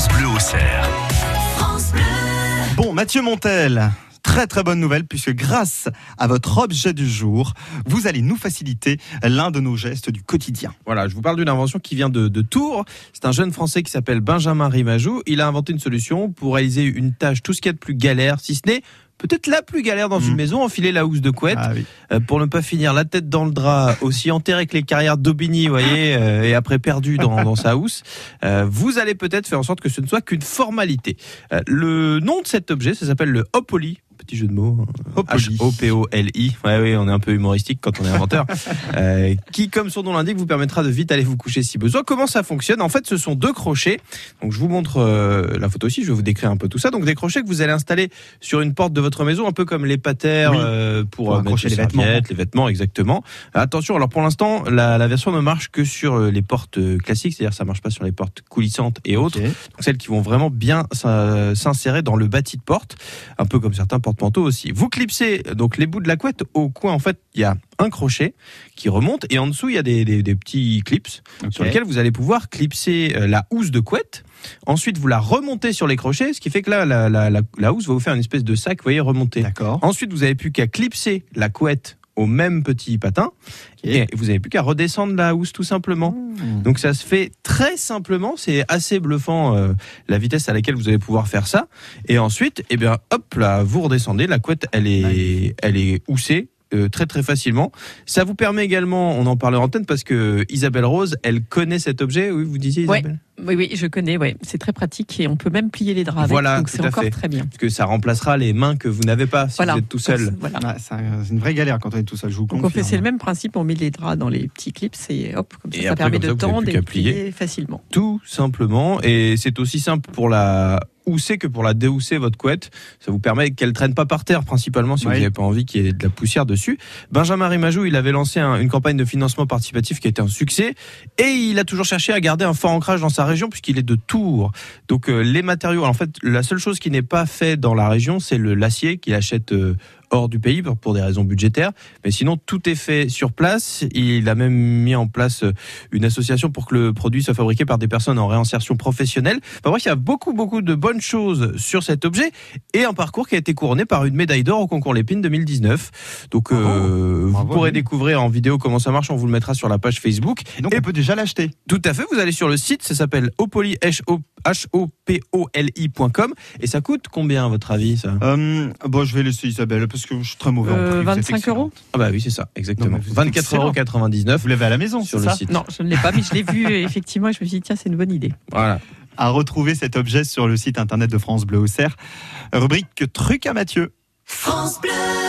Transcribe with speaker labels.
Speaker 1: France Bleu au cerf.
Speaker 2: Bon, Mathieu Montel. Très très bonne nouvelle puisque grâce à votre objet du jour, vous allez nous faciliter l'un de nos gestes du quotidien.
Speaker 3: Voilà, je vous parle d'une invention qui vient de, de Tours. C'est un jeune Français qui s'appelle Benjamin Rimajou. Il a inventé une solution pour réaliser une tâche, tout ce qu'il y a de plus galère, si ce n'est peut-être la plus galère dans une
Speaker 2: Mm.
Speaker 3: maison, enfiler la housse de couette
Speaker 2: Ah oui.
Speaker 3: euh, pour ne pas finir la tête dans le drap, aussi enterré que les carrières d'Aubigny, vous voyez, euh, et après perdu dans, dans sa housse. Euh, vous allez peut-être faire en sorte que ce ne soit qu'une formalité. Le nom de cet objet, ça s'appelle le Hopoli. Petit jeu de mots.
Speaker 2: Hopoli.
Speaker 3: H-O-P-O-L-I. Ouais, oui, on est un peu humoristique quand on est inventeur. Euh, qui, comme son nom l'indique, vous permettra de vite aller vous coucher si besoin. Comment ça fonctionne? En fait, ce sont deux crochets. Donc, je vous montre euh, la photo aussi. Je vais vous décrire un peu tout ça. Donc, des crochets que vous allez installer sur une porte de votre maison, un peu comme les patères
Speaker 2: Oui.
Speaker 3: euh, pour,
Speaker 2: Pour accrocher les vêtements.
Speaker 3: les vêtements, exactement. Attention. Alors, pour l'instant, la, la version ne marche que sur les portes classiques, c'est-à-dire ça marche pas sur les portes coulissantes et autres. Donc, celles qui vont vraiment bien s'in- s'insérer dans le bâti de porte, un peu comme certains aussi. Vous clipsez donc les bouts de la couette au coin. En fait, il y a un crochet qui remonte et en dessous il y a des, des- des petits clips sur lesquels vous allez pouvoir clipser euh, la housse de couette. Ensuite, vous la remontez sur les crochets, ce qui fait que là, la, la, la, la housse va vous faire une espèce de sac, vous voyez, remonté.
Speaker 2: D'accord.
Speaker 3: Ensuite, vous avez plus qu'à clipser la couette au même petit patin et vous avez plus qu'à redescendre la housse tout simplement.
Speaker 2: Mmh.
Speaker 3: Donc ça se fait très simplement, c'est assez bluffant euh, la vitesse à laquelle vous allez pouvoir faire ça. Et ensuite, eh bien, hop là, vous redescendez, la couette, elle est, elle est houssée. Euh, très très facilement. Ça vous permet également, on en parle en antenne parce que Isabelle Rose, elle connaît cet objet. Oui, vous disiez
Speaker 4: Ouais.
Speaker 3: Isabelle.
Speaker 4: Oui, oui, je connais, ouais. C'est très pratique et on peut même plier les draps avec,
Speaker 3: Voilà,
Speaker 4: donc
Speaker 3: tout
Speaker 4: c'est encore
Speaker 3: fait.
Speaker 4: très bien.
Speaker 3: Parce que ça remplacera les mains que vous n'avez pas si
Speaker 4: voilà.
Speaker 3: vous êtes tout seul.
Speaker 4: Voilà.
Speaker 2: Ouais, c'est un- c'est une vraie galère quand on est tout seul, je vous
Speaker 4: Donc on
Speaker 2: confirme.
Speaker 4: fait c'est le même principe, on met les draps dans les petits clips et hop, comme ça,
Speaker 3: Et
Speaker 4: ça
Speaker 3: après,
Speaker 4: permet
Speaker 3: comme
Speaker 4: de
Speaker 3: ça,
Speaker 4: tendre et plier. facilement.
Speaker 3: Tout simplement. Et c'est aussi simple pour la housser que pour la déhousser votre couette. Ça vous permet qu'elle traîne pas par terre, principalement si
Speaker 2: Oui.
Speaker 3: vous n'avez pas envie qu'il y ait de la poussière dessus. Benjamin Rimajou, il avait lancé un- une campagne de financement participatif qui a été un succès. Et il a toujours cherché à garder un fort ancrage dans sa région puisqu'il est de Tours. Donc euh, les matériaux, en fait, la seule chose qui n'est pas fait dans la région, c'est le l'acier qu'il achète euh, hors du pays pour, des raisons budgétaires. Mais sinon, tout est fait sur place. Il a même mis en place euh, une association pour que le produit soit fabriqué par des personnes en réinsertion professionnelle. Enfin, bref, il y a beaucoup, beaucoup de bonnes choses sur cet objet et un parcours qui a été couronné par une médaille d'or au concours Lépine 2019. Donc, euh, vous
Speaker 2: Bravo
Speaker 3: pourrez
Speaker 2: lui.
Speaker 3: découvrir en vidéo comment ça marche. On vous le mettra sur la page Facebook.
Speaker 2: Et donc
Speaker 3: Et-
Speaker 2: on peut déjà l'acheter.
Speaker 3: Tout à fait. Vous allez sur le site. Ça s'appelle opoli, H-O-P-O-L-I.com. Et ça coûte combien, à votre avis, ça?
Speaker 2: Euh, bon, je vais laisser Isabelle parce que je suis très mauvais en
Speaker 4: Euh,
Speaker 2: prix. vous êtes
Speaker 4: 25 euros?
Speaker 3: Ah, bah oui, c'est ça. Exactement.
Speaker 2: Non, mais vous
Speaker 3: 24,99
Speaker 2: l'avez à la maison,
Speaker 3: sur le
Speaker 2: ça?
Speaker 3: site.
Speaker 4: Non, je ne l'ai pas, mais je l'ai vu euh, effectivement et je me suis dit tiens, c'est une bonne idée.
Speaker 3: Voilà.
Speaker 2: À retrouver cet objet sur le site internet de France Bleu au Cerf. Rubrique truc à Mathieu.